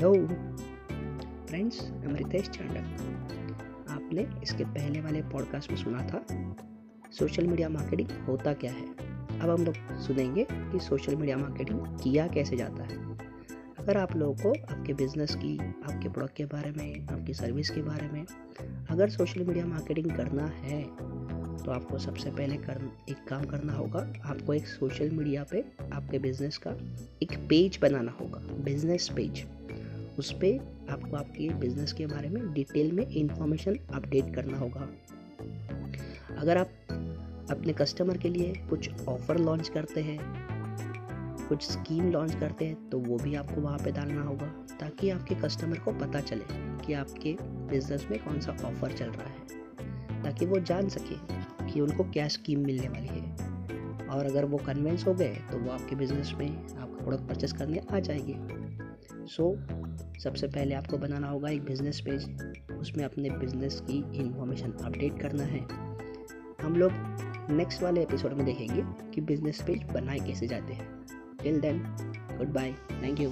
Hello friends I'm Ritesh Chandak आपने इसके पहले वाले पॉडकास्ट में सुना था सोशल मीडिया मार्केटिंग होता क्या है? अब हम लोग सुनेंगे कि सोशल मीडिया मार्केटिंग किया कैसे जाता है। अगर आप लोगों को आपके बिज़नेस की, आपके प्रोडक्ट के बारे में, आपकी सर्विस के बारे में, अगर सोशल मीडिया मार्केटिंग करना है तो आपको सबसे पहले कर एक काम करना होगा, आपको एक सोशल मीडिया पे आपके बिज़नेस का एक पेज बनाना होगा बिज़नेस पेज उस पर आपको आपके बिज़नेस के बारे में डिटेल में इंफॉर्मेशन अपडेट करना होगा। अगर आप अपने कस्टमर के लिए कुछ ऑफ़र लॉन्च करते हैं कुछ स्कीम लॉन्च करते हैं तो वो भी आपको वहाँ पे डालना होगा ताकि आपके कस्टमर को पता चले कि आपके बिज़नेस में कौन सा ऑफ़र चल रहा है ताकि वो जान सके कि उनको क्या स्कीम मिलने वाली है। और अगर वो कन्वेंस हो गए तो वो आपके बिज़नेस में आपका प्रोडक्ट परचेस करने आ जाएँगे। सो so, सबसे पहले आपको बनाना होगा एक बिज़नेस पेज उसमें अपने बिज़नेस की इन्फॉर्मेशन अपडेट करना है। हम लोग नेक्स्ट वाले एपिसोड में देखेंगे कि बिज़नेस पेज बनाए कैसे जाते हैं। Till then goodbye thank you